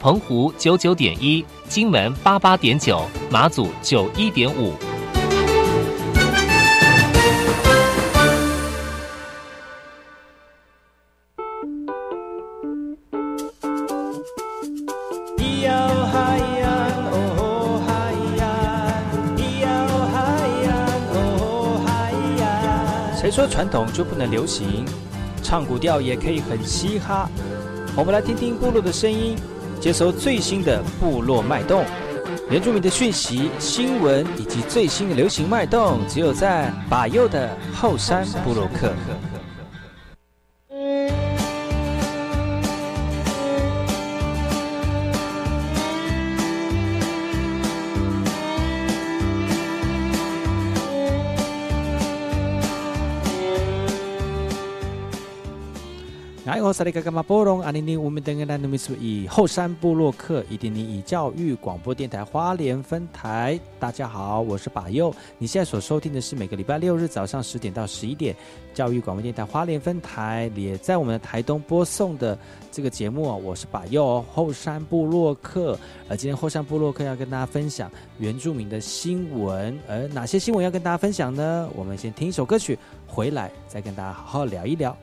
澎湖九九点一，金门八八点九，马祖九一点五。谁说传统就不能流行，唱古调也可以很嘻哈。我们来听听部落的声音，接收最新的部落脉动、原住民的讯息、新闻以及最新的流行脉动，只有在把右的后山部落克。萨利嘎嘎马波隆阿尼尼，我们登个兰努米苏以后山部落客伊甸尼以教育广播电台花莲分台。大家好，我是把佑。你现在所收听的是每个礼拜六日早上十点到十一点教育广播电台花莲分台，也在我们的台东播送的这个节目。我是把佑后山部落客。而今天后山部落客要跟大家分享原住民的新闻，而哪些新闻要跟大家分享呢？我们先听一首歌曲，回来再跟大家好好聊一聊。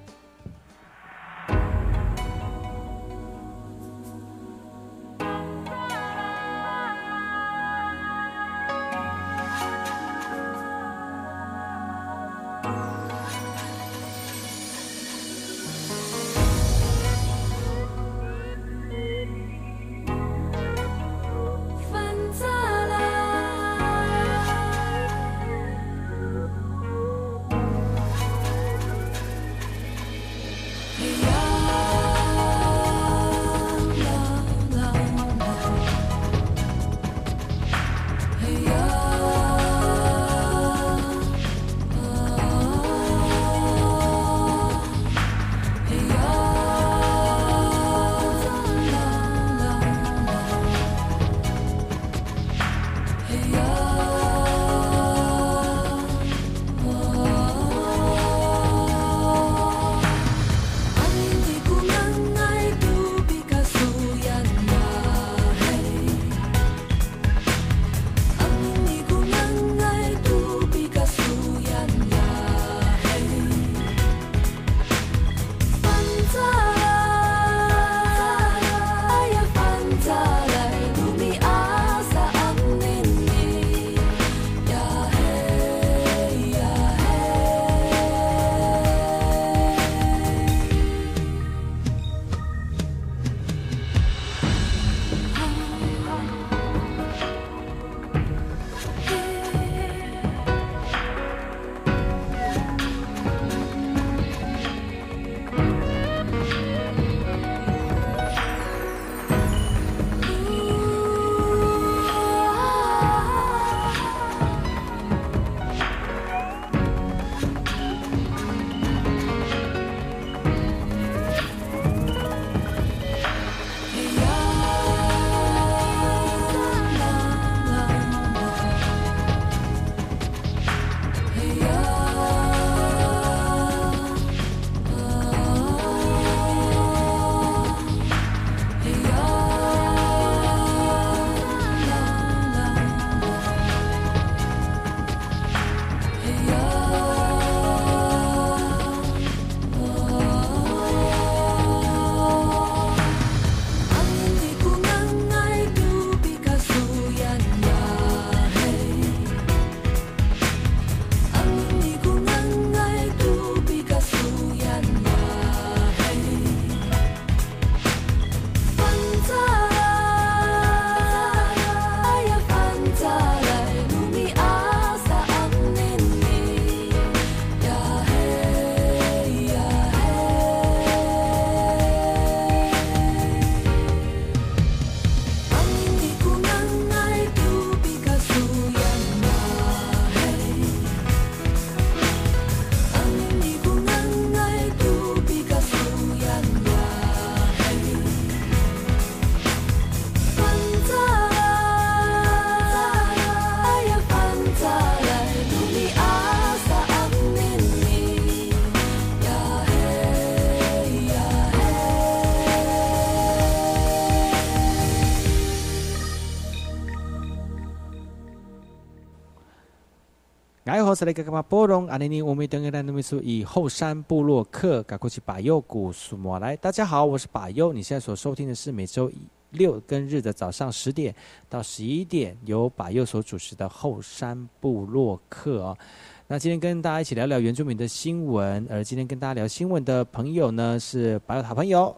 是那个嘛？波隆阿尼尼，我们等个来，那么说以后山部落客，赶过去把右古苏摩来。大家好，我是把右，你现在所收听的是每周六跟日的早上十点到十一点，由把右所主持的后山部落客哦。那今天跟大家一起聊聊原住民的新闻，而今天跟大家聊新闻的朋友呢是把右好朋友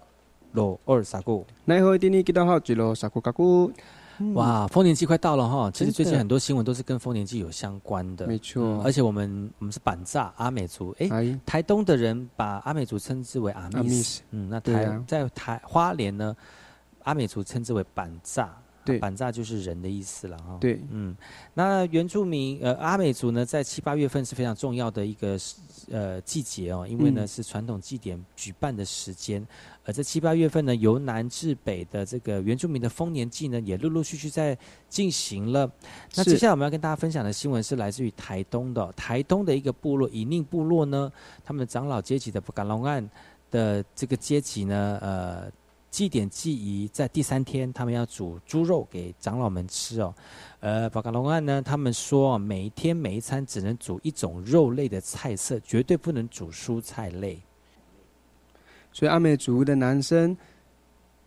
罗尔萨古。奈何今天记得好，吉罗萨古嘎古。哇，丰年祭快到了哈！其实最近很多新闻都是跟丰年祭有相关的，没错。而且我们我们是板炸阿美族，哎，台东的人把阿美族称之为阿密斯，嗯，那台在台花莲呢，阿美族称之为板炸。对，板炸就是人的意思了哈。对，嗯，那原住民呃阿美族呢，在七八月份是非常重要的一个呃季节哦，因为呢是传统祭典举办的时间，而在七八月份呢，由南至北的这个原住民的丰年祭呢，也陆陆续续在进行了。那接下来我们要跟大家分享的新闻是来自于台东的，台东的一个部落以宁部落呢，他们的长老阶级的布嘎隆案的这个阶级呢，呃。祭典祭仪在第三天，他们要煮猪肉给长老们吃哦。呃，宝卡隆案呢，他们说每一天每一餐只能煮一种肉类的菜色，绝对不能煮蔬菜类。所以阿美族的男生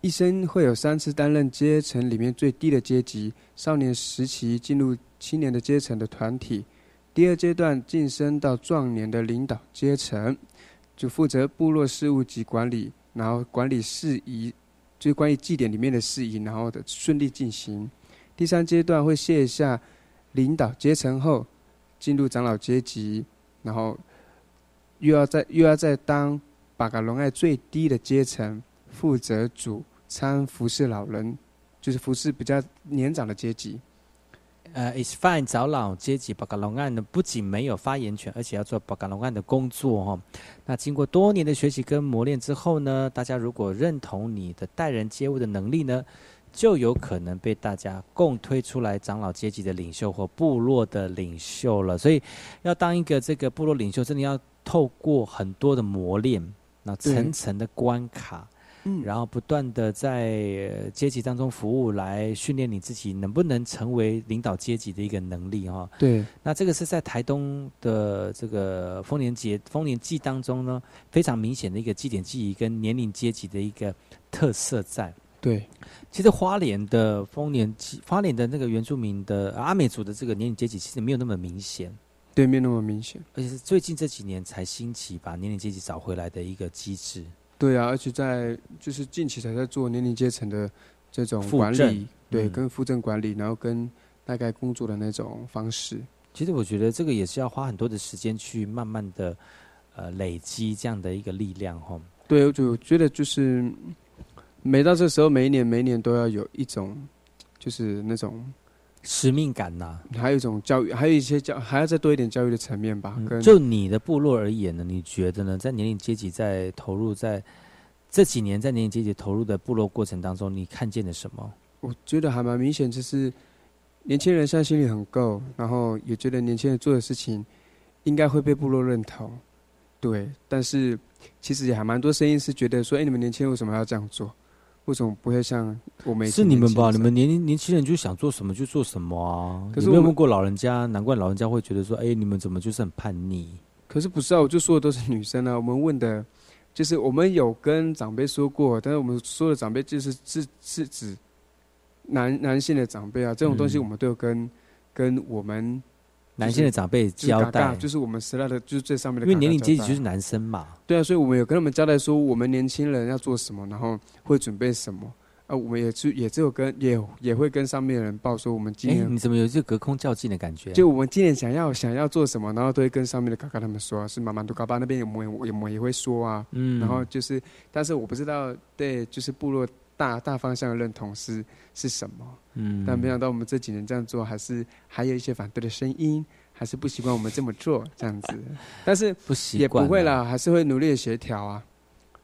一生会有三次担任阶层里面最低的阶级，少年时期进入青年的阶层的团体，第二阶段晋升到壮年的领导阶层，就负责部落事务及管理。然后管理事宜，就关于祭典里面的事宜，然后的顺利进行。第三阶段会卸下领导阶层后，进入长老阶级，然后又要在又要再当巴卡隆爱最低的阶层，负责主餐服侍老人，就是服侍比较年长的阶级。呃，is fine，长老阶级巴嘎隆案呢，不仅没有发言权，而且要做巴嘎隆案的工作哈。那经过多年的学习跟磨练之后呢，大家如果认同你的待人接物的能力呢，就有可能被大家共推出来长老阶级的领袖或部落的领袖了。所以，要当一个这个部落领袖，真的要透过很多的磨练，那层层的关卡。嗯，然后不断的在阶级当中服务，来训练你自己能不能成为领导阶级的一个能力哈。对，那这个是在台东的这个丰年节、丰年祭当中呢，非常明显的一个祭典记忆跟年龄阶级的一个特色在。对，其实花莲的丰年祭，花莲的那个原住民的阿美族的这个年龄阶级，其实没有那么明显。对，没那么明显，而且是最近这几年才兴起把年龄阶级找回来的一个机制。对啊，而且在就是近期才在做年龄阶层的这种管理，对，跟附政管理，然后跟大概工作的那种方式。其实我觉得这个也是要花很多的时间去慢慢的呃累积这样的一个力量哈。对，我就觉得就是每到这时候，每一年每一年都要有一种就是那种。使命感呐，还有一种教育，还有一些教，还要再多一点教育的层面吧。就你的部落而言呢，你觉得呢？在年龄阶级在投入在这几年在年龄阶级投入的部落过程当中，你看见了什么？我觉得还蛮明显，就是年轻人现在心里很够，然后也觉得年轻人做的事情应该会被部落认同。对，但是其实也还蛮多声音是觉得说，哎，你们年轻人为什么要这样做？为什么不会像我们？是你们吧？你们年年轻人就想做什么就做什么啊！可是没有问过老人家，难怪老人家会觉得说：“哎，你们怎么就是很叛逆？”可是不是啊？我就说的都是女生啊。我们问的，就是我们有跟长辈说过，但是我们说的长辈就是是是指男男性的长辈啊。这种东西我们都有跟跟我们。男性的长辈交代，就是我们时代的，就是最上面的。因为年龄阶级就是男生嘛。对啊，所以我们有跟他们交代说，我们年轻人要做什么，然后会准备什么。啊，我们也是，也只有跟也也会跟上面的人报说，我们今年你怎么有这隔空较劲的感觉？就我们今年想要想要做什么，然后都会跟上面的嘎嘎他们说，是妈妈都嘎巴那边有没有有没也会说啊。嗯。然后就是，但是我不知道，对，就是部落大大方向的认同是是什么。嗯。但没想到我们这几年这样做，还是还有一些反对的声音。还是不习惯我们这么做这样子，但是 不习也不会啦，还是会努力的协调啊。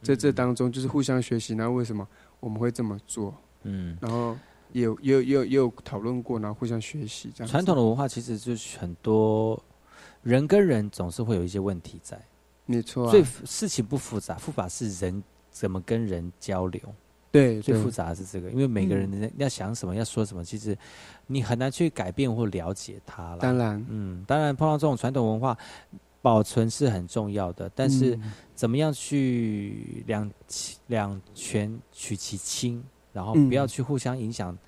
在这当中就是互相学习，然后为什么我们会这么做？嗯，然后也有也有也有也有讨论过，然后互相学习这样。传统的文化其实就是很多人跟人总是会有一些问题在，没错。所以事情不复杂，复杂是人怎么跟人交流。对，最复杂的是这个，因为每个人要想什么、要说什么，其实你很难去改变或了解它了。当然，嗯，当然碰到这种传统文化，保存是很重要的，但是嗯。怎么样去两两全取其轻，然后嗯不要去互相影响，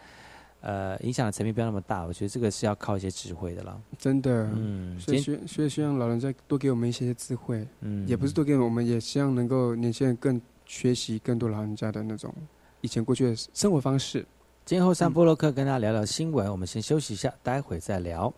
呃，影响的层面不要那么大，我觉得这个是要靠一些智慧的啦。真的，嗯，所以希所以希望老人家多给我们一些智慧，嗯。也不是多给我们，也希望能够年轻人更学习更多老人家的那种以前过去的生活方式。今后上波洛克跟大家聊聊新闻，我们先休息一下，待会再聊。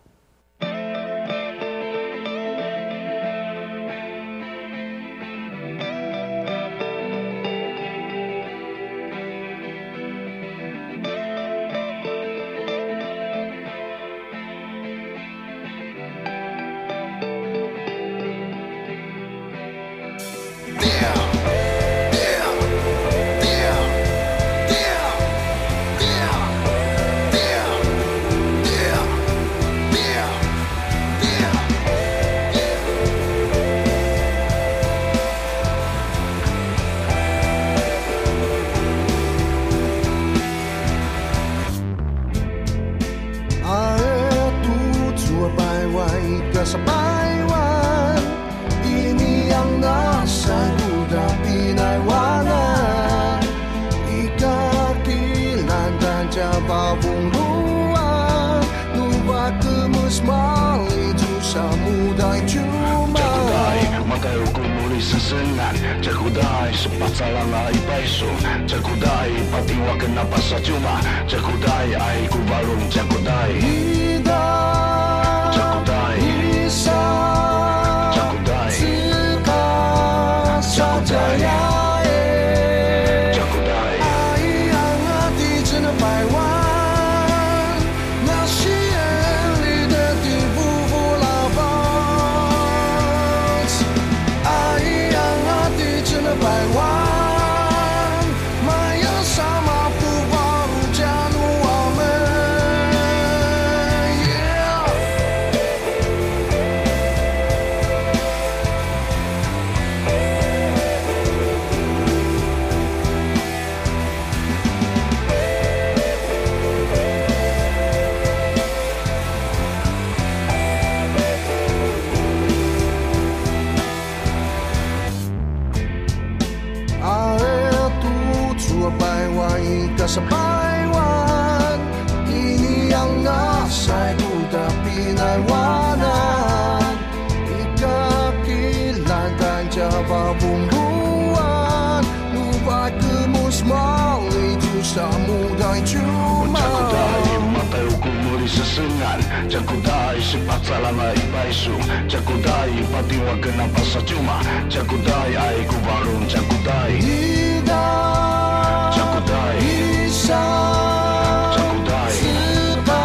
Salah lai paisu Cakudai patiwa kena pasa cuma Cakudai ai ku balung Jakudai Ida Jakudai, Isa Jakudai, Sika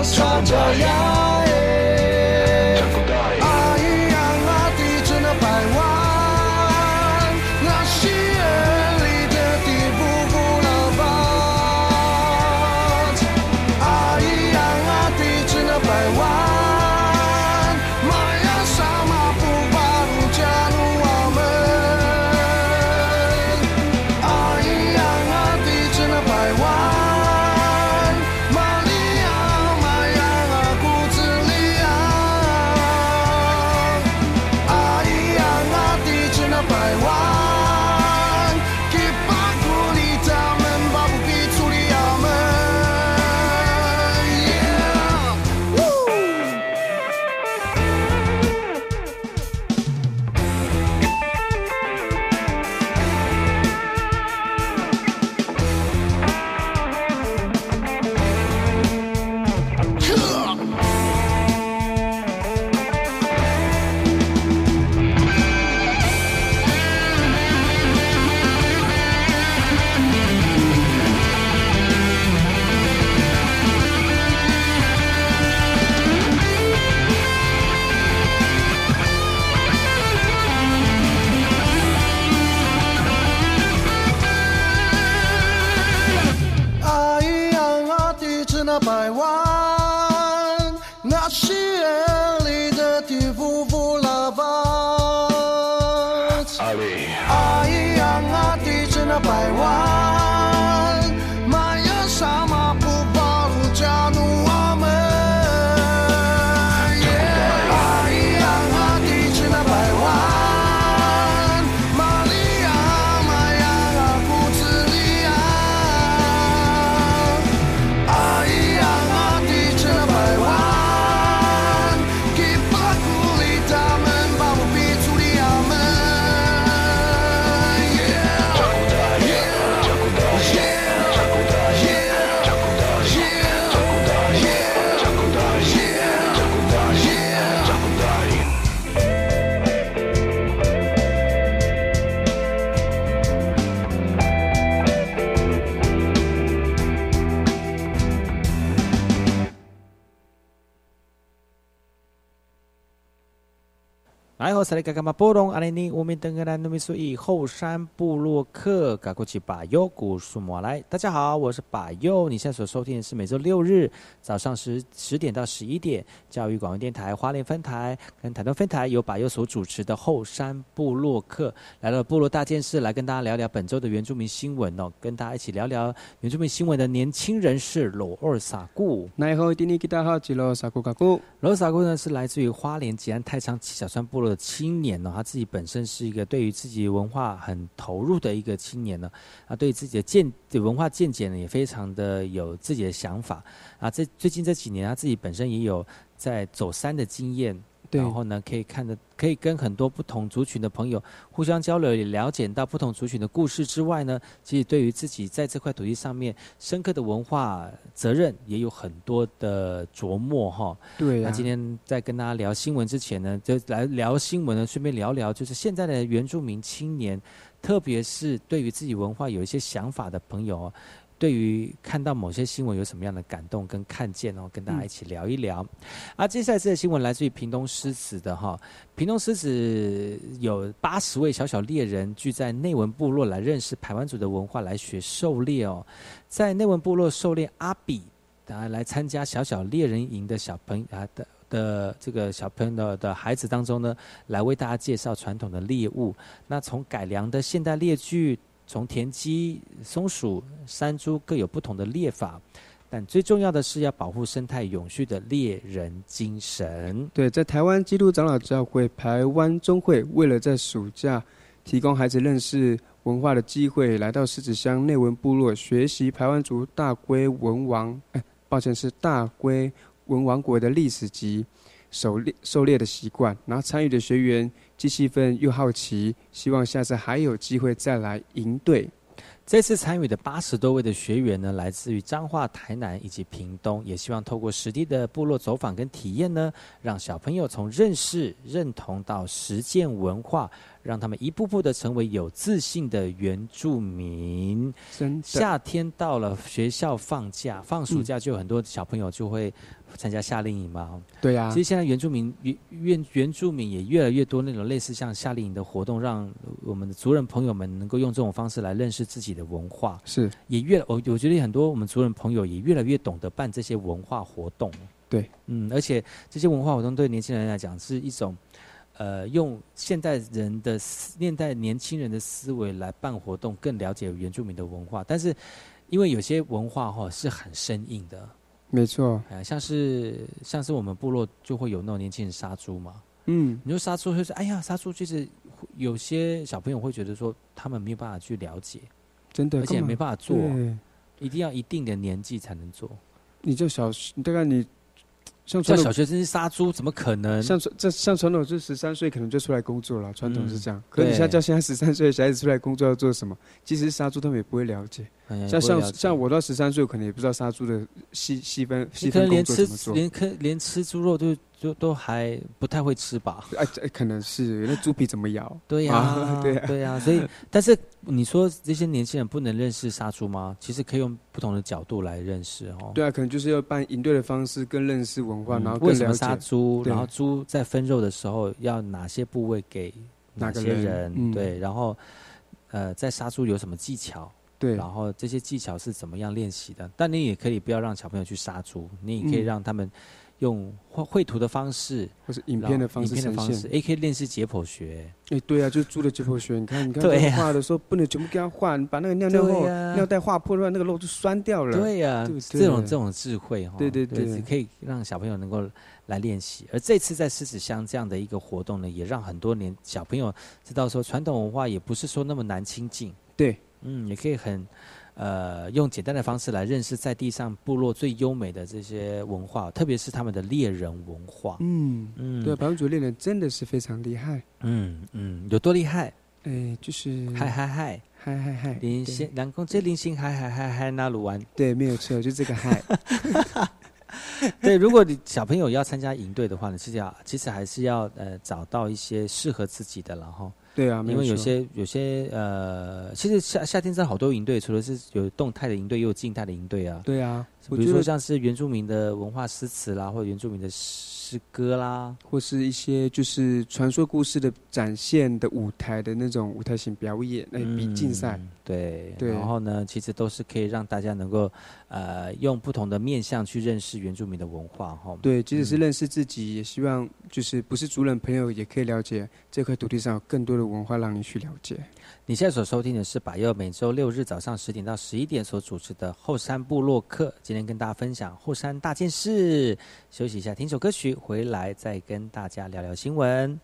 Sajaya Jakudai 萨利嘎嘎马波隆阿尼尼乌米登格兰努米苏以后山部落客嘎过去把右古树莫来，大家好，我是把右，你现在所收听的是每周六日早上十十点到十一点，教育广播电台花莲分台跟台东分台由把右所主持的后山部落客来了部落大件事，来跟大家聊聊本周的原住民新闻哦，跟大家一起聊聊原住民新闻的年轻人士罗二萨固。奈后丁尼吉达号吉罗萨古嘎古，罗萨固呢是来自于花莲吉安太仓七小川部落的青年呢、他自己本身是一个对于自己文化很投入的一个青年呢，啊，对自己的见对文化见解呢也非常的有自己的想法啊。这最近这几年，他自己本身也有在走山的经验，然后呢可以看得可以跟很多不同族群的朋友互相交流，也了解到不同族群的故事之外呢，其实对于自己在这块土地上面深刻的文化责任也有很多的琢磨哈。对呀、那今天在跟大家聊新闻之前呢，就来聊新闻呢，顺便聊聊就是现在的原住民青年，特别是对于自己文化有一些想法的朋友哦，对于看到某些新闻有什么样的感动跟看见哦，跟大家一起聊一聊。啊，接下来这个新闻来自于屏东狮子的哈，屏东狮子有八十位小小猎人聚在内文部落来认识排湾族的文化，来学狩猎哦，在内文部落狩猎阿比。啊，来参加小小猎人营的小朋啊的的这个小朋友的孩子当中呢，来为大家介绍传统的猎物。那从改良的现代猎具，从田鸡、松鼠、山猪各有不同的猎法，但最重要的是要保护生态永续的猎人精神。对，在台湾基督长老教会台湾中会，为了在暑假提供孩子认识文化的机会，来到狮子乡内文部落学习排湾族大龟文王，哎，抱歉是大龟文王国的历史及狩猎狩猎的习惯。然后参与的学员既兴奋又好奇，希望下次还有机会再来营队。这次参与的八十多位的学员呢，来自于彰化、台南以及屏东，也希望透过实地的部落走访跟体验呢，让小朋友从认识、认同到实践文化，让他们一步步的成为有自信的原住民。真，夏天到了，学校放假，放暑假就有很多小朋友就会参加夏令营嘛。对啊呀、其实现在原住民原原原住民也越来越多那种类似像夏令营的活动，让我们的族人朋友们能够用这种方式来认识自己的文化，是也越我我觉得很多我们族人朋友也越来越懂得办这些文化活动。对，嗯，而且这些文化活动对年轻人来讲是一种。呃，用现代人的思现代年轻人的思维来办活动，更了解原住民的文化。但是，因为有些文化哈、是很生硬的，没错，哎、像是像是我们部落就会有那种年轻人杀猪嘛，嗯，你说杀猪就是，哎呀，杀猪就是有些小朋友会觉得说，他们没有办法去了解，真的，而且没办法做，一定要一定的年纪才能做。你就小，大概你像传统像小学生是杀猪，怎么可能？像传这像传统是十三岁可能就出来工作了，传统是这样。可是你对现在叫现在十三岁的小孩子出来工作要做什么？即使是杀猪，他们也不会了解。哎像像像我到十三岁，我可能也不知道杀猪的细细分细分工作怎么做。连可连吃猪肉都就都还不太会吃吧？哎，这可能是那猪皮怎么咬？对呀、啊对呀对呀、所以，但是你说这些年轻人不能认识杀猪吗？其实可以用不同的角度来认识哦。对啊，可能就是要办营队的方式，更认识文化，嗯然后为什么杀。猪？然后猪在分肉的时候要哪些部位给哪些人？嗯对，然后呃，在杀猪有什么技巧？对然后这些技巧是怎么样练习的？但你也可以不要让小朋友去杀猪，你也可以嗯让他们用绘绘图的方式、或是影片的方式影片呈现的方式，。也可以练习解剖学。哎，对啊，就是猪的解剖学。你看，你看，对画的时候不能全部给它画，你把那个尿尿后对呀尿袋画破了，那个肉就酸掉了。对呀、这种这种智慧哈，对对对可以让小朋友能够来练习。而这次在狮子乡这样的一个活动呢，也让很多年小朋友知道说，传统文化也不是说那么难亲近，对，嗯，也可以很呃用简单的方式来认识在地上部落最优美的这些文化，特别是他们的猎人文化。嗯，嗯，对啊，百分之猎人真的是非常厉害。嗯嗯，有多厉害？哎，就是嗨嗨嗨！嗨嗨嗨，对林星南宫这林星嗨嗨嗨嗨那鲁湾。对，没有错，就这个嗨。对，如果你小朋友要参加营队的话呢，其实要其实还是要呃找到一些适合自己的了哈。对啊，因为有些有些呃，其实夏夏天真的好多营队，除了是有动态的营队，也有静态的营队啊。对啊，比如说像是原住民的文化诗词啦，或者原住民的诗歌啦，或是一些就是传说故事的展现的舞台的那种舞台型表演，哎、比竞赛。嗯对，对然后呢，其实都是可以让大家能够呃用不同的面向去认识原住民的文化哈。对，即使是嗯认识自己，也希望就是不是族人朋友也可以了解这块土地上有更多的文化让你去了解。你现在所收听的是百佑每周六日早上十点到十一点所主持的后山部落客，今天跟大家分享后山大件事。休息一下，听首歌曲，回来再跟大家聊聊新闻。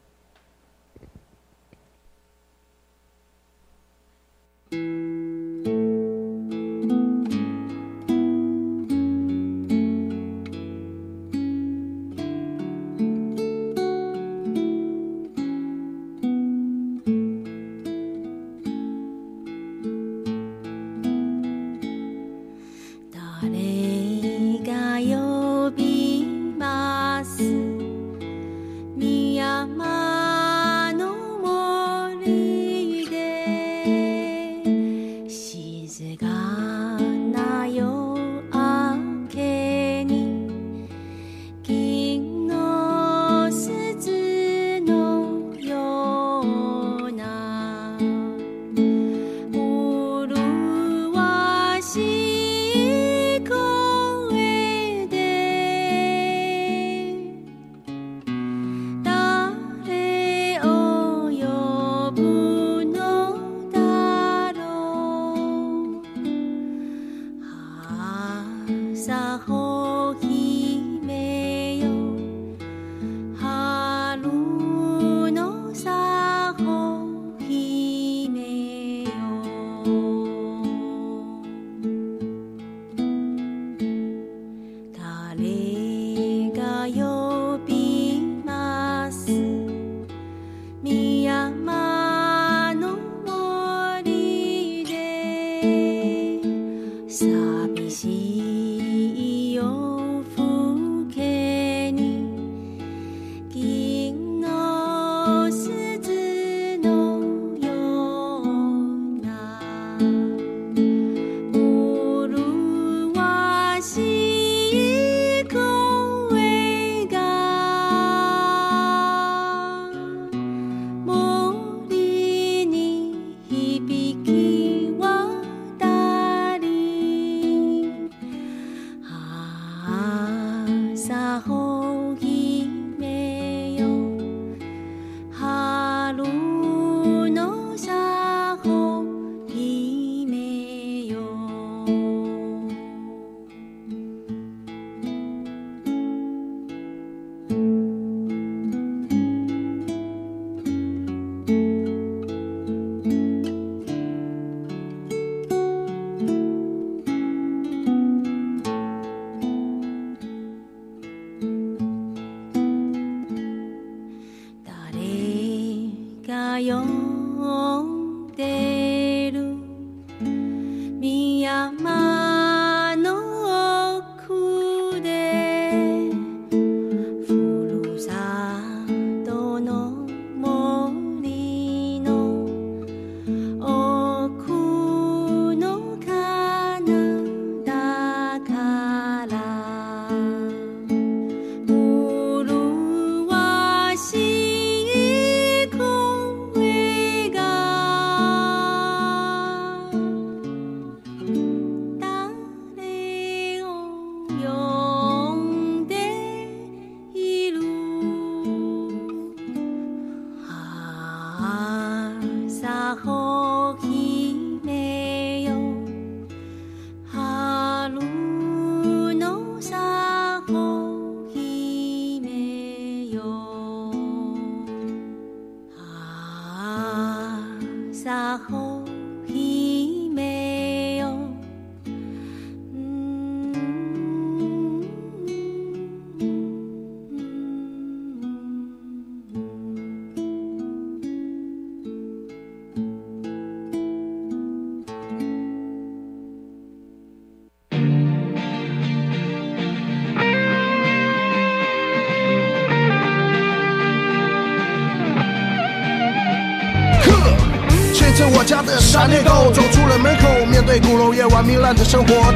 家的闪电狗，走出了门口，面对鼓楼夜晚糜烂的生活。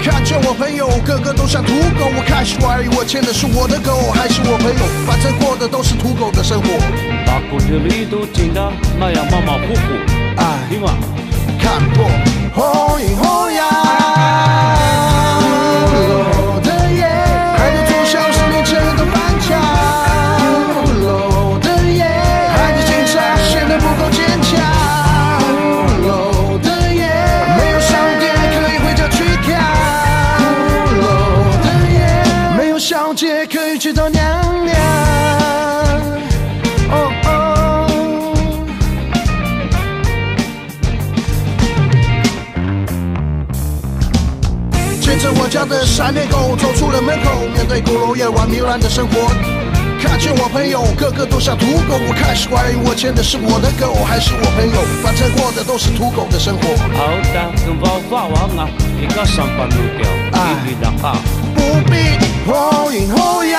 看见我朋友个个都像土狗，我开始怀疑我牵的是我的狗还是我朋友，反正过的都是土狗的生活。把骨子里都紧的那样马马虎虎，哎，听话。看破红影红呀，门口，面对鼓楼夜晚糜烂的生活。看见我朋友个个都像土狗，我开始怀疑我牵的是我的狗还是我朋友，反正过的都是土狗的生活。好的，跟娃娃王啊，一个上班。不必后隐后扬。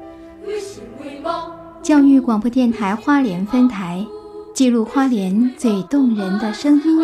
教育广播电台花莲分台，记录花莲最动人的声音。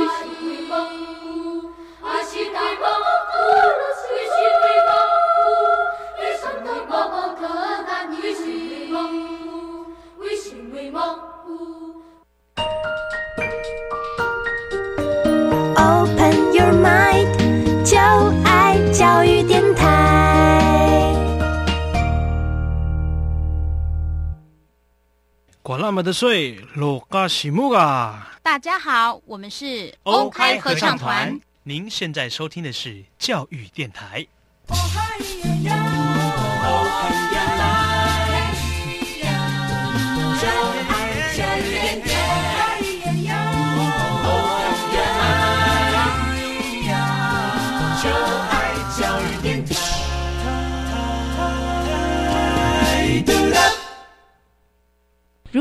的水，罗嘎西木啊！大家好，我们是欧开合唱团。您现在收听的是教育电台。如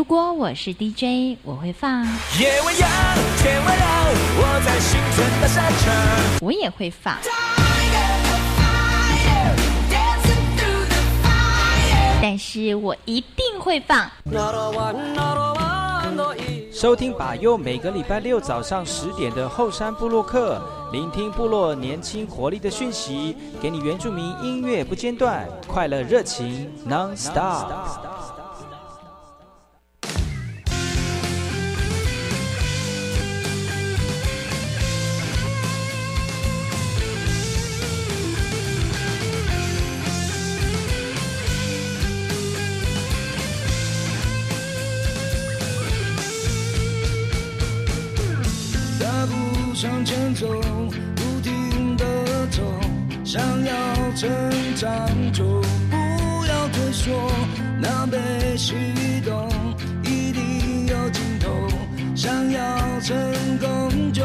果我是 DJ，我会放。夜未央，天未亮，我在青春的山城。我也会放。但是我一定会放。收听把右每个礼拜六早上十点的后山部落客，聆听部落年轻活力的讯息，给你原住民音乐不间断，快乐热情 non stop。前走，不停的走，想要成长就不要退缩，那被启动一定有尽头，想要成功就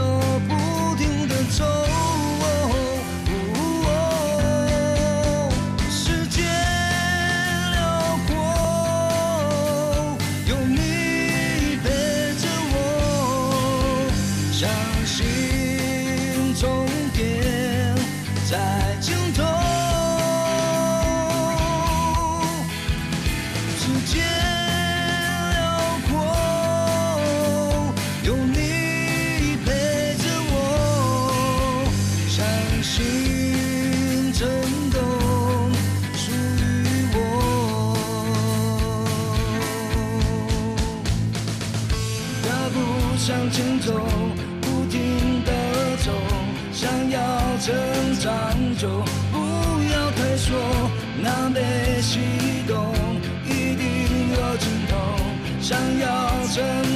的心动一定有尽头，想要成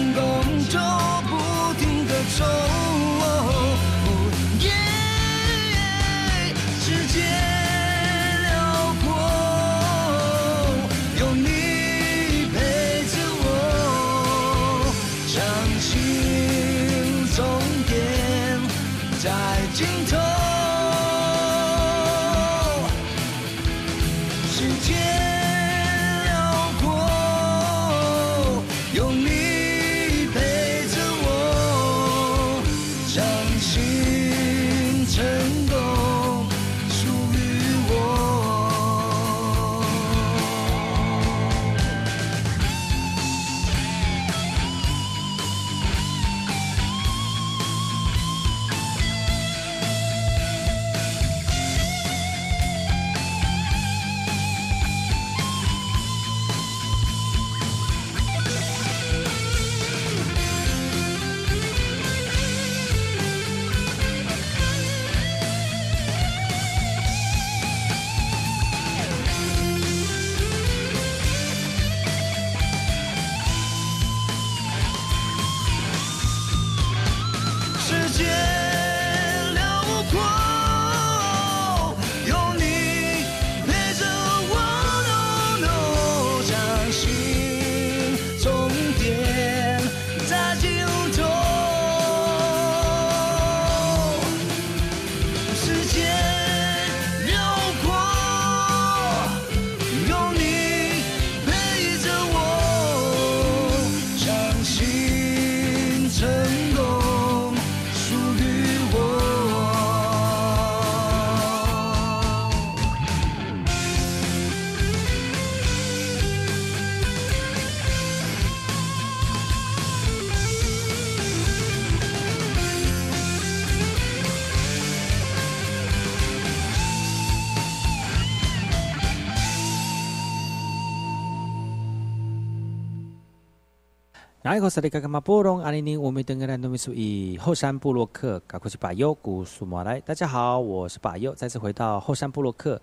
然后萨利嘎嘎马波隆阿尼尼，我们登格兰努米苏以后山布洛克，赶快去把优古苏马来。大家好，我是把优，再次回到后山布洛克。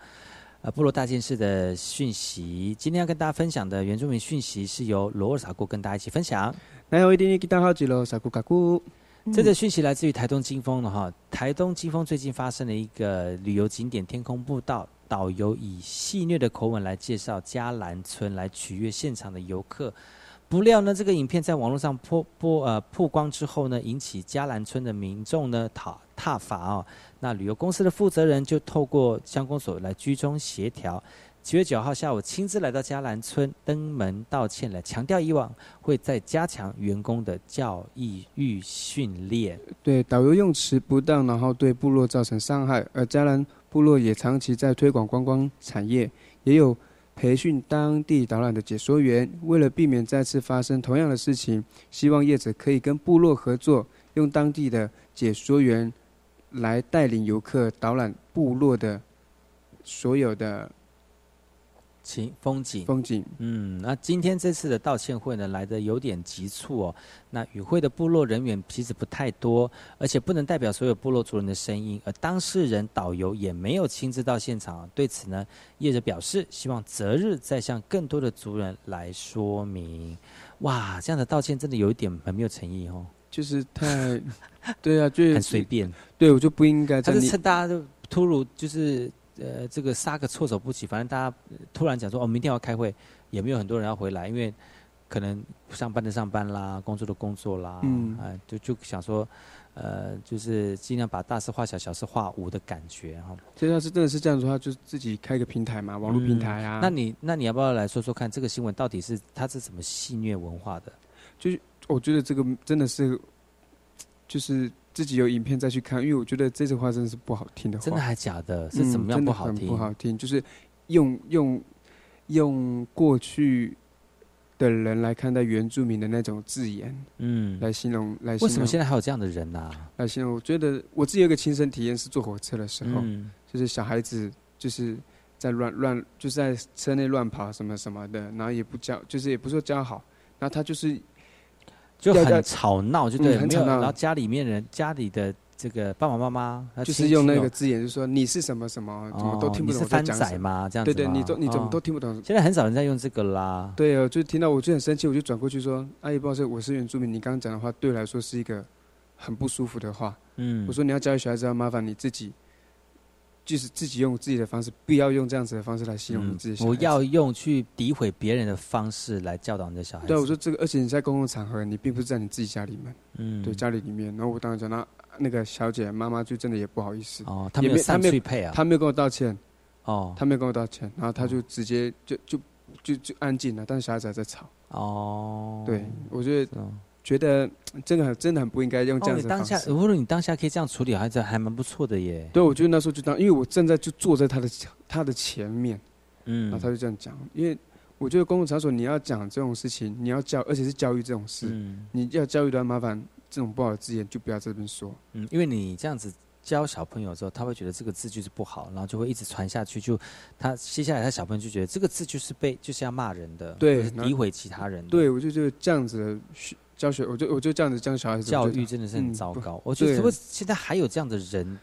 呃部落大件事的讯息。今天要跟大家分享的原住民讯息是由罗尔萨姑跟大家一起分享。来，我一定给大家好几喽，萨古嘎姑。这个讯息来自于台东金峰的哈，台东金峰最近发生了一个旅游景点天空步道，导游以戏谑的口吻来介绍嘉兰村，来取悦现场的游客。不料呢，这个影片在网络上曝曝呃曝光之后呢，引起嘉兰村的民众呢讨挞伐哦。那旅游公司的负责人就透过乡公所来居中协调。七月九号下午，亲自来到嘉兰村登门道歉来，强调以往会再加强员工的教育与训练。对导游用词不当，然后对部落造成伤害，而嘉兰部落也长期在推广观光产业，也有培训当地导览的解说员。为了避免再次发生同样的事情，希望叶子可以跟部落合作，用当地的解说员来带领游客导览部落的所有的。景风景，风景，嗯，那今天这次的道歉会呢，来的有点急促哦。那与会的部落人员其实不太多，而且不能代表所有部落族人的声音，而当事人导游也没有亲自到现场。对此呢，业者表示希望择日再向更多的族人来说明。哇，这样的道歉真的有一点很没有诚意哦，就是太，对啊，就 很随便。对，我就不应该。他是趁大家都突如就是。呃，这个杀个措手不及，反正大家突然讲说哦，明天要开会，也没有很多人要回来，因为可能上班的上班啦，工作的工作啦，嗯，啊，就就想说，呃，就是尽量把大事化小，小事化无的感觉哈。所以要是真的是这样的话，就自己开个平台嘛，网络平台啊。那你那你要不要来说说看，这个新闻到底是它是怎么戏虐文化的？就是我觉得这个真的是，就是。自己有影片再去看，因为我觉得这句话真的是不好听的话。真的还假的？是怎么样不好听？不好听，就是用用用过去的人来看待原住民的那种字眼，嗯，来形容来形容。为什么现在还有这样的人呢？来形容，我觉得我自己有个亲身体验是坐火车的时候，就是小孩子就是在乱乱，就是在车内乱跑什么什么的，然后也不教，就是也不说教好，然后他就是。就很吵闹，就对，很吵闹。然后家里面人，家里的这个爸爸妈妈，就是用那个字眼，就说你是什么什么，怎么都听不懂。你是番仔吗？这样子对对，你都你怎么都听不懂。现在很少人在用这个啦。对啊，就听到我就很生气，我就转过去说：“阿姨，不好意思，我是原住民，你刚刚讲的话对我来说是一个很不舒服的话。”嗯，我说你要教育小孩子，要麻烦你自己。就是自己用自己的方式，不要用这样子的方式来形容你自己。我要用去诋毁别人的方式来教导你的小孩。对，我说这个，而且你在公共场合，你并不是在你自己家里面，嗯，对，家里里面。然后我当时讲，那那个小姐妈妈就真的也不好意思。哦，他没有上去配啊，他没有跟我道歉。哦，她没有跟我道歉，然后她就直接就就就就安静了，但是小孩子还在吵。哦，对，我觉得。觉得真的很真的很不应该用这样子方式。当下，无论你当下可以这样处理，还是还蛮不错的耶。对，我觉得那时候就当，因为我正在就坐在他的他的前面，嗯，然后他就这样讲。因为我觉得公共场所你要讲这种事情，你要教，而且是教育这种事，你要教育的麻烦这种不好的字眼就不要这边说。嗯，因为你这样子教小朋友之后，他会觉得这个字就是不好，然后就会一直传下去。就他接下来，他小朋友就觉得这个字就是被就是要骂人的，对，诋毁其他人。对，我就觉得这样子。教学，我就我就这样子教小孩子。教育真的是很糟糕。我觉得，不现在还有这样的人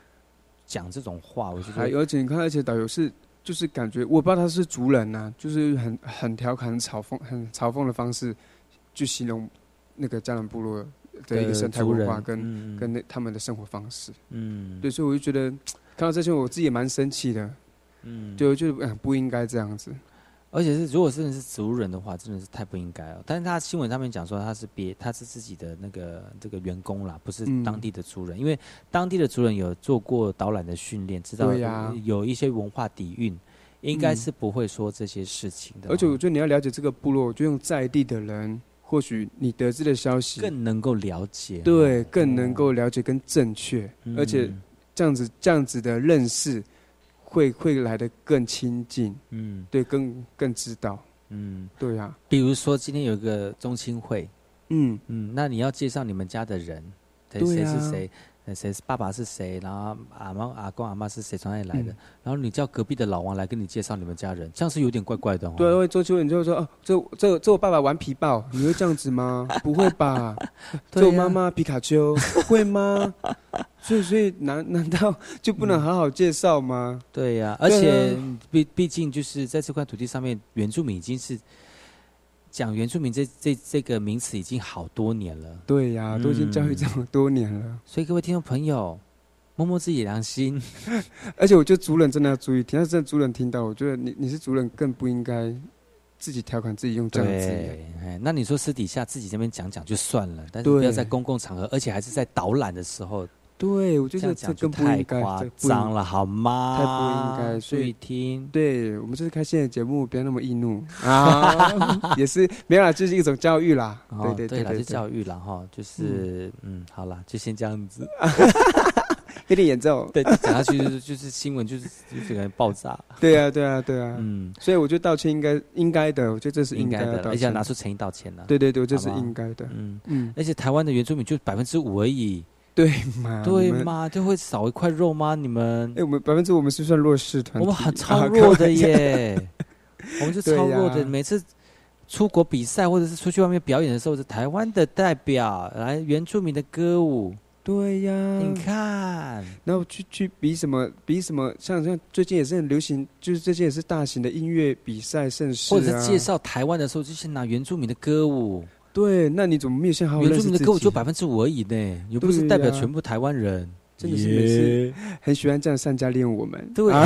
讲这种话，我觉得。还而且你看，而且导游是就是感觉，我不知道他是族人呐，就是很很调侃、很嘲讽、很嘲讽的方式，去形容那个迦南部落的一个生态文化跟跟那他们的生活方式。嗯。对，所以我就觉得看到这些，我自己也蛮生气的。嗯。对，我觉得不应该这样子。而且是，如果真的是族人的话，真的是太不应该了。但是他新闻上面讲说他是别，他是自己的那个这个员工啦，不是当地的族人。因为当地的族人有做过导览的训练，知道有一些文化底蕴，应该是不会说这些事情的。而且我觉得你要了解这个部落，就用在地的人，或许你得知的消息更能够了解，对，更能够了解跟正确，而且这样子这样子的认识。会会来的更亲近，嗯，对，更更知道，嗯，对呀。比如说今天有一个中青会，嗯。嗯，那你要介绍你们家的人，谁谁是谁，谁谁爸爸是谁，然后阿妈阿公阿妈是谁从哪里来的，嗯然后你叫隔壁的老王来跟你介绍你们家人，这样是有点怪怪的哦。对，会周秋你就会说哦，这这这我爸爸顽皮豹，你会这样子吗？不会吧？对呀这我妈妈皮卡丘会吗？所以所以难难道就不能好好介绍吗？对呀、而且毕毕竟就是在这块土地上面，原住民已经是讲原住民这这这个名词已经好多年了。对呀、都已经教育这么多年了，所以各位听众朋友，摸摸自己良心。而且我觉得族人真的要注意听，要是真的族人听到，我觉得你你是族人更不应该自己调侃自己用这样的字眼。哎，那你说私底下自己这边讲讲就算了，但是不要在公共场合，而且还是在导览的时候，对，我觉得这更不应该，夸张了，好吗？太不应该，所以听。对我们这是开新的节目，不要那么易怒 啊，也是没有啦，就是一种教育啦。哦对对对了，对就教育啦哈，就是嗯，好啦，就先这样子。有点严重。对，讲下去就是就是新闻就是就是整个人爆炸。对啊，对啊，对啊。嗯，所以我觉得道歉应该应该的，我觉得这是应该的，而且要拿出诚意道歉了。对对对，这是应该的。嗯嗯，而且台湾的原住民就百分之五而已，对嘛？你们？对吗？就会少一块肉吗？你们哎，我们百分之我们是算弱势团体，我们很超啊弱的。耶，我们是超弱的。每次出国比赛或者是出去外面表演的时候，是台湾的代表来原住民的歌舞，对呀，你看，然后去去比什么比什么，像像最近也是很流行，就是最近也是大型的音乐比赛盛事、啊，或者是介绍台湾的时候，就先拿原住民的歌舞。对，那你怎么没有先好好原住民的歌舞就百分之五而已呢，又不是代表全部台湾人。真的是每次很喜欢这样善加利用我们，对，啊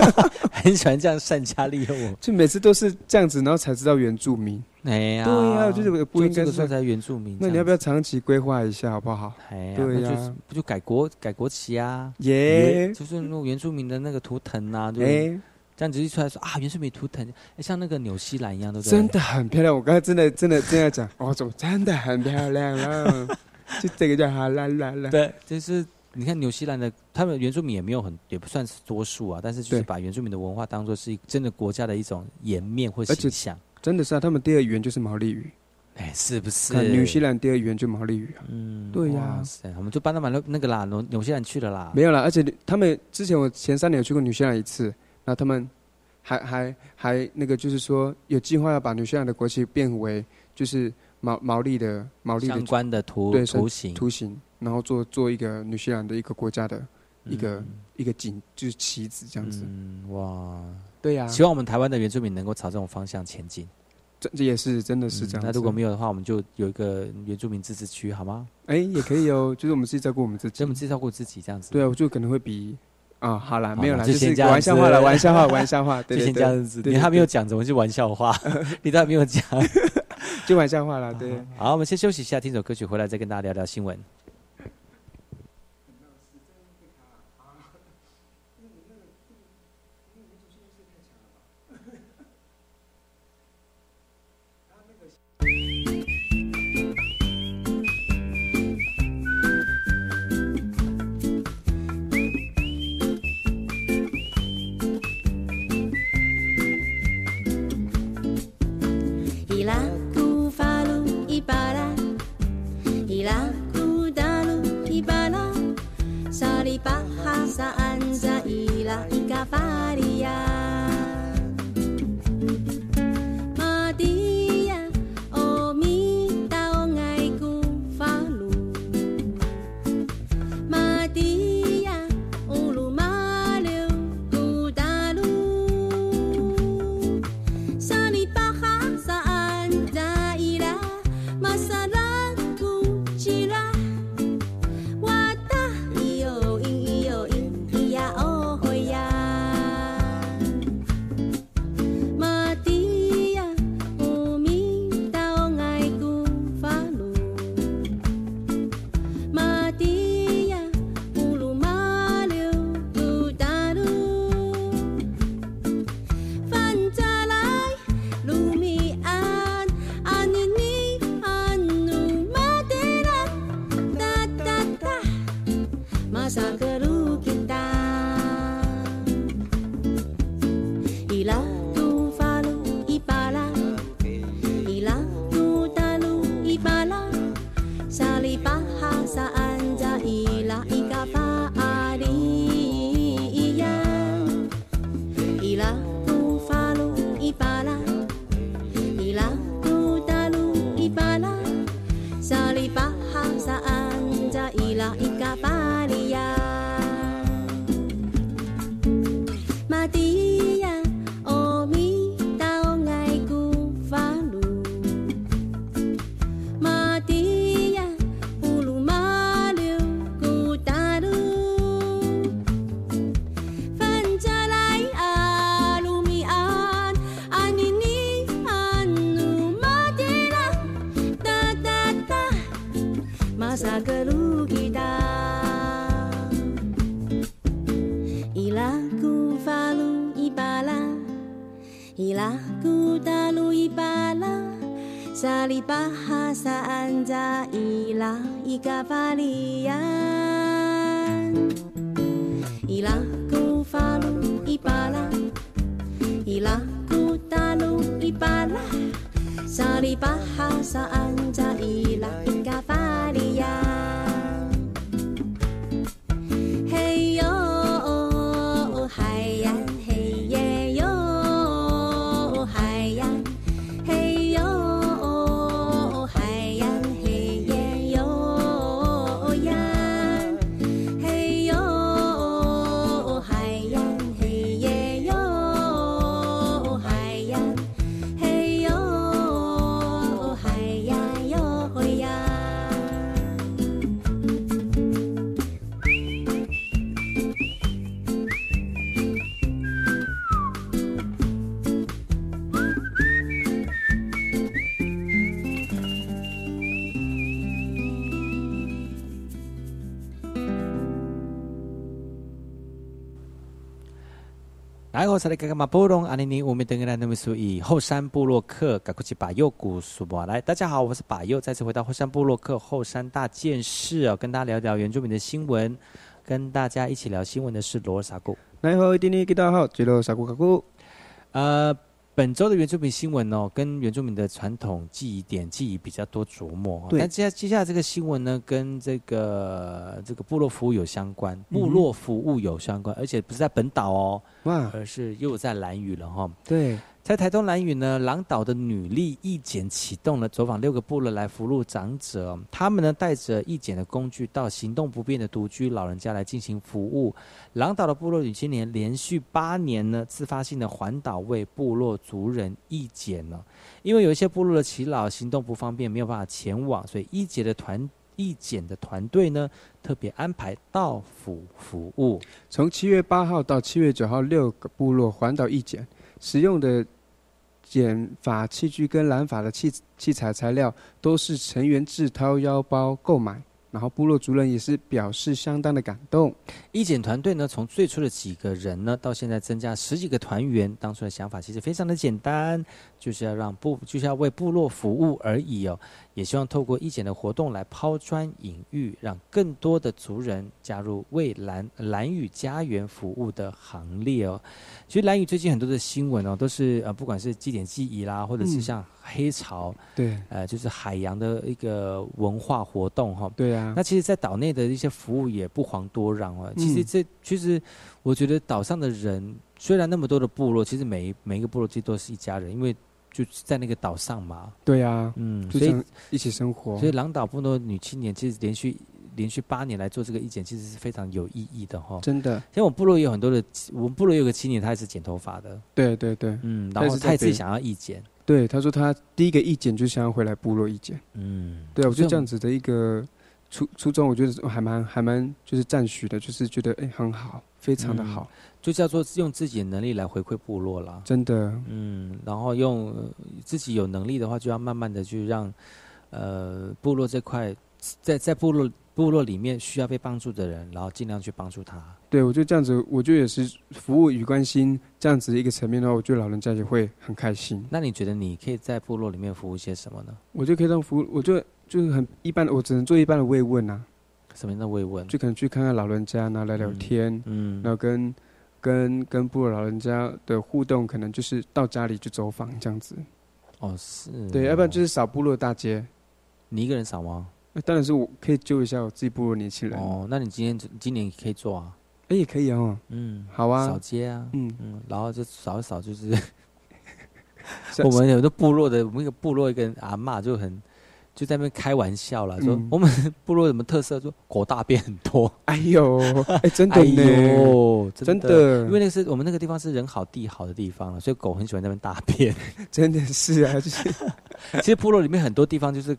很喜欢这样善加利用我。就每次都是这样子，然后才知道原住民。哎呀，对呀，就是我不应该是就这个时候才原住民。那你要不要长期规划一下，好不好？哎呀，对呀那就是不就改国改国旗啊？耶就是那种原住民的那个图腾啊，对不对？哎，这样子一出来说啊，原住民图腾，哎，像那个纽西兰一样，对不对？真的很漂亮。我刚才真的真的这样讲，哦，怎么真的很漂亮啊？就这个叫哈啦啦啦。对，就是你看纽西兰的，他们原住民也没有很，也不算是多数啊，但是就是把原住民的文化当做是真的国家的一种颜面或形象。真的是啊，他们第二语言就是毛利语。哎，是不是？看纽西兰第二语言就毛利语啊。嗯，对呀我们就搬到马那那个啦，纽纽西兰去了啦。没有啦，而且他们之前我前三年有去过纽西兰一次，然后他们还还还那个就是说有计划要把纽西兰的国旗变为就是毛毛利的毛利的相关的图对图形，图形，然后做做一个纽西兰的一个国家的一个、一个景就是旗子这样子。嗯，哇，对呀、希望我们台湾的原住民能够朝这种方向前进。这这也是真的是这样、嗯那如果没有的话，我们就有一个原住民自治区，好吗？哎也可以哦，就是我们自己照顾我们自己，我们自己照顾自己这样子。对啊，我就可能会比啊，好啦，没有啦，就就是先这样玩笑话了，玩笑话，玩笑话，对就先这样子。你还没有讲，怎么是玩笑话？你都还没有讲。就玩笑话了，对。好，我们先休息一下，听首歌曲，回来再跟大家聊聊新闻。巴哈萨安扎伊拉伊嘎巴。Ilaku talu ibala. Sali bahasa anja ilah ika palian. Ilaku falu ibala Ilaku talu ibala. Sali bahasa anja 来，我是那个马波隆阿尼尼，乌米登格兰努米苏以后山部落客，赶快去把右古苏博来。大家好，我是把右，再次回到后山部落克后山大件事哦，跟大家聊聊原住民的新闻，跟大家一起聊新闻的是罗尔萨古。你好。呃，本周的原住民新闻哦，跟原住民的传统记忆点记忆比较多琢磨哦。对。但接下接下来这个新闻呢，跟这个这个部落服务有相关，部落服务有相关，而且不是在本岛哦，哇，而是又在蓝屿了哈、对，在台东兰屿呢，狼岛的女力义检启动了走访六个部落来服务长者，他们呢带着义检的工具到行动不便的独居老人家来进行服务。狼岛的部落女青年连续八年呢自发性的环岛为部落族人义检呢，因为有一些部落的耆老行动不方便，没有办法前往，所以义检的团义检的团队呢特别安排到府服务。从七月八号到七月九号，六个部落环岛义检，使用的剪法器具跟染法的器器材材料都是成员自掏腰包购买，然后部落族人也是表示相当的感动。义检团队呢，从最初的几个人呢，到现在增加十几个团员。当初的想法其实非常的简单，就是要让部，就是要为部落服务而已哦。也希望透过义检的活动来抛砖引玉，让更多的族人加入为蓝蓝屿家园服务的行列哦。其实蓝屿最近很多的新闻哦，都是呃，不管是祭典记忆啦，或者是嗯。像黑潮，对。呃，就是海洋的一个文化活动哈、对啊。那，其实，在岛内的一些服务也不遑多让哦。其实嗯这其实，我觉得岛上的人虽然那么多的部落，其实每一每一个部落其实都是一家人，因为就在那个岛上嘛。对啊，嗯，所以一起生活。所以狼岛部落女青年其实连续连续八年来做这个义检，其实是非常有意义的哈、真的，像我们部落也有很多的，我们部落有个青年，他也是剪头发的，对对对，嗯，然后他也自己想要义检，对，他说他第一个意见就想要回来部落意见。嗯，对啊，我觉得这样子的一个初初中，我觉得还蛮还蛮就是赞许的，就是觉得哎、很好，非常的嗯好，就叫做用自己的能力来回馈部落啦。真的，嗯，然后用呃自己有能力的话，就要慢慢的去让呃部落这块，在在部落部落里面需要被帮助的人，然后尽量去帮助他。对我觉得这样子，我觉得也是服务与关心这样子的一个层面的话，我觉得老人家也会很开心。那你觉得你可以在部落里面服务些什么呢？我就可以让服务，我就就是很一般的，我只能做一般的慰问啊，什么样的慰问？就可能去看看老人家，然后聊聊天，嗯然后跟跟跟部落老人家的互动，可能就是到家里去走访这样子。哦，是对，要不然就是扫部落大街。你一个人扫吗？那当然是我可以救一下我自己部落年轻人。哦，那你今天今年可以做啊？哎，也可以哦。嗯，好啊扫街啊，嗯嗯，然后就扫一扫，就是 是我们有的部落的，我们一个部落一个阿嬷就很就在那边开玩笑了，说嗯。我们部落有什么特色？说狗大便很多。哎呦，哎，真的哎呢，呦，真的，的。因为那个是我们那个地方是人好地好的地方了，所以狗很喜欢在那边大便。真的是啊，就是。其实部落里面很多地方就是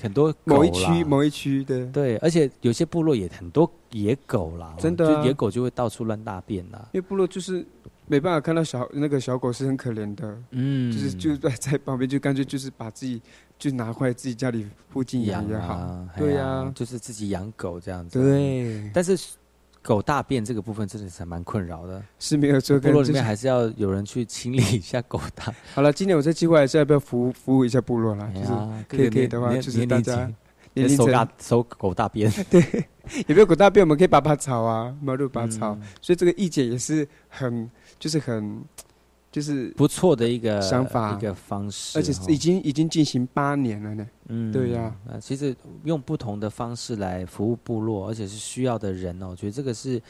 很多狗某一啦区某一区的，对，而且有些部落也很多野狗啦，真的啊。就野狗就会到处乱大便啦。因为部落就是没办法看到小那个小狗是很可怜的，嗯。就是就在在旁边就干脆就是把自己就拿回来自己家里附近养也好，啊，对呀、呀，就是自己养狗这样子。对，但是狗大便这个部分真的是蛮困扰的，是没有错。部落里就是面还是要有人去清理一下狗大。好了，今年我这计划还是要不要服服务一下部落啦？就是可以可以的话，就是大家层年龄层收大收狗大便，对，有没有狗大便，我们可以拔拔草啊，马路拔草。嗯所以这个意见也是很，就是很，就是不错的一个想法一个方式，而且已经已经进行八年了呢。嗯对呀呃，其实用不同的方式来服务部落，而且是需要的人哦，我觉得这个是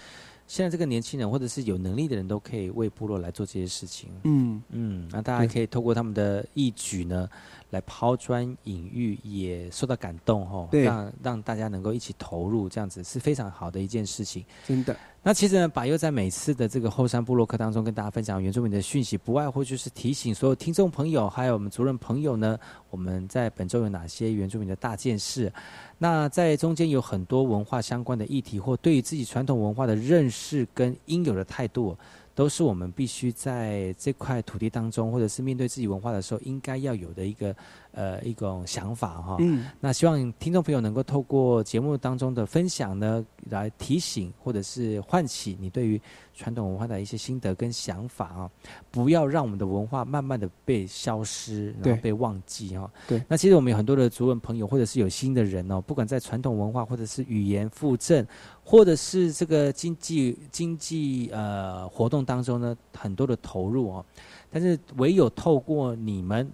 现在这个年轻人或者是有能力的人都可以为部落来做这些事情。嗯嗯，那大家可以透过他们的义举呢，来抛砖引玉，也受到感动哦，让让大家能够一起投入，这样子是非常好的一件事情。真的。那其实呢，把又在每次的这个后山部落课当中跟大家分享原住民的讯息，不外乎就是提醒所有听众朋友，还有我们族人朋友呢，我们在本周有哪些原住民的大件事。那在中间有很多文化相关的议题，或对于自己传统文化的认识跟应有的态度，都是我们必须在这块土地当中，或者是面对自己文化的时候，应该要有的一个呃一种想法哈。嗯那希望听众朋友能够透过节目当中的分享呢，来提醒或者是唤起你对于传统文化的一些心得跟想法啊，不要让我们的文化慢慢的被消失，然后被忘记哈。对那其实我们有很多的族人朋友，或者是有心的人哦，不管在传统文化，或者是语言复振，或者是这个经济经济呃活动当中呢，很多的投入哦。但是唯有透过你们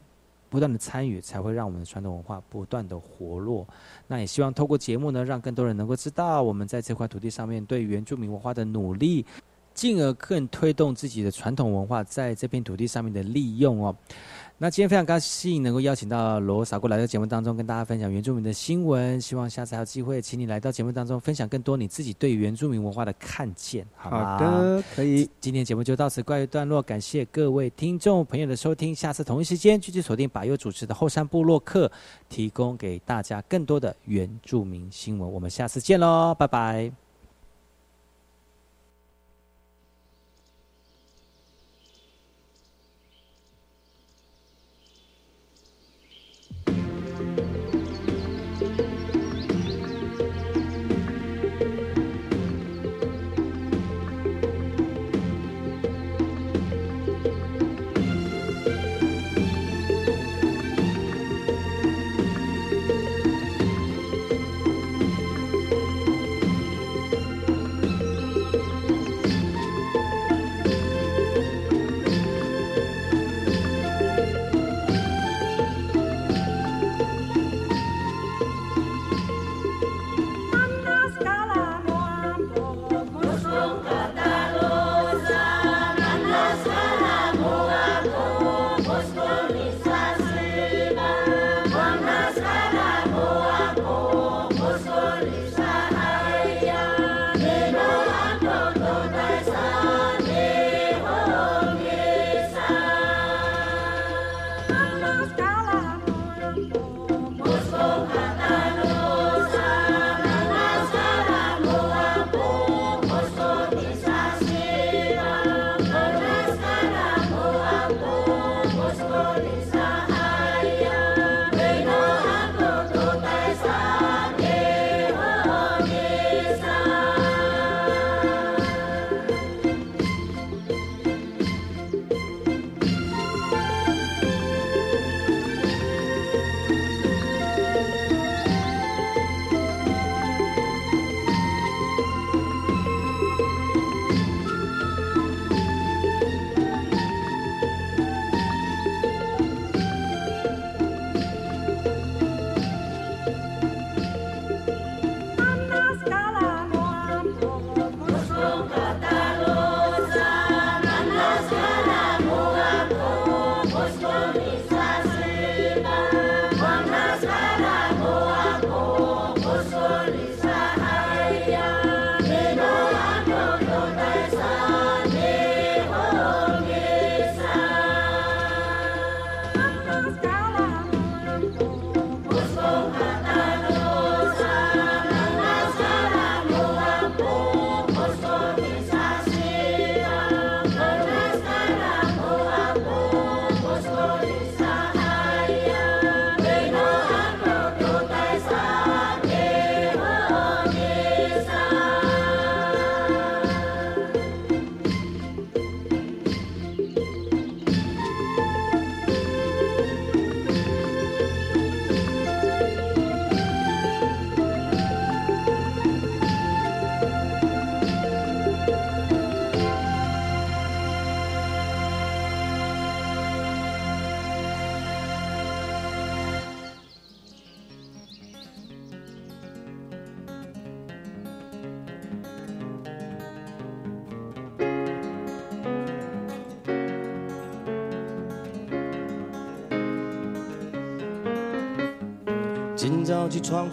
不断的参与，才会让我们的传统文化不断的活络。那也希望透过节目呢，让更多人能够知道我们在这块土地上面对原住民文化的努力，进而更推动自己的传统文化在这片土地上面的利用哦。那今天非常高兴能够邀请到罗傻过来到节目当中，跟大家分享原住民的新闻。希望下次还有机会，请你来到节目当中分享更多你自己对原住民文化的看见，好吗？好的，可以。今天节目就到此告一段落，感谢各位听众朋友的收听，下次同一时间继续锁定把优主持的后山部落客，提供给大家更多的原住民新闻。我们下次见喽，拜拜。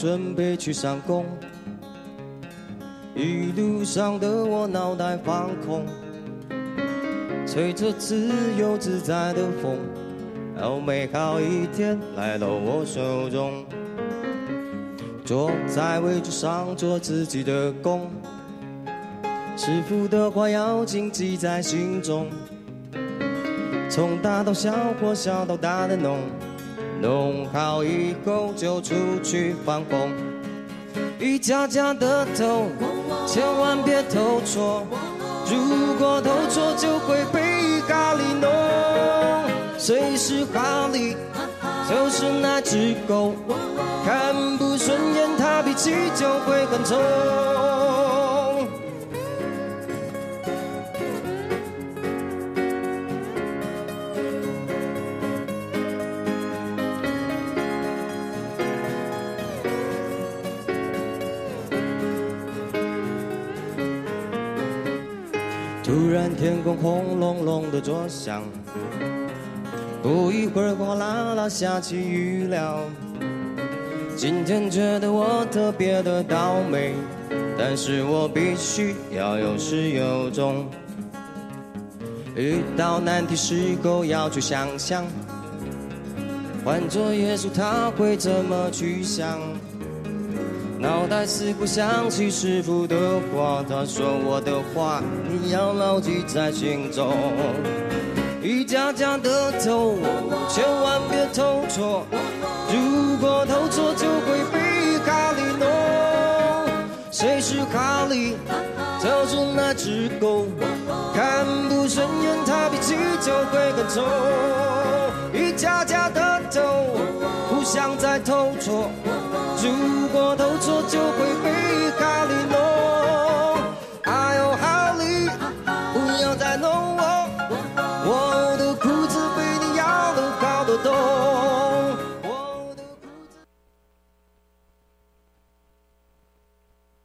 准备去上工，一路上的我脑袋放空，吹着自由自在的风，哦，美好一天来到我手中。坐在位置上做自己的工，师傅的话要谨记在心中。从大到小或小到大的弄，弄好以后就出去放风。一家家的偷，千万别偷错，如果偷错就会被咖喱弄。谁是哈利？就是那只狗，看不顺眼它脾气就会很臭。突然天空轰隆隆的作响。不一会儿，哗啦啦下起雨了。今天觉得我特别的倒霉，但是我必须要有始有终。遇到难题时候要去想想，换做耶稣他会怎么去想？脑袋似乎想起师傅的话，他说我的话你要牢记在心中。一家家的偷，千万别偷错。如果偷错，就会被哈利弄。谁是哈利？就是那只狗。看不顺眼，它脾气就会很冲。一家家的像，在偷错。如果偷错，就会被。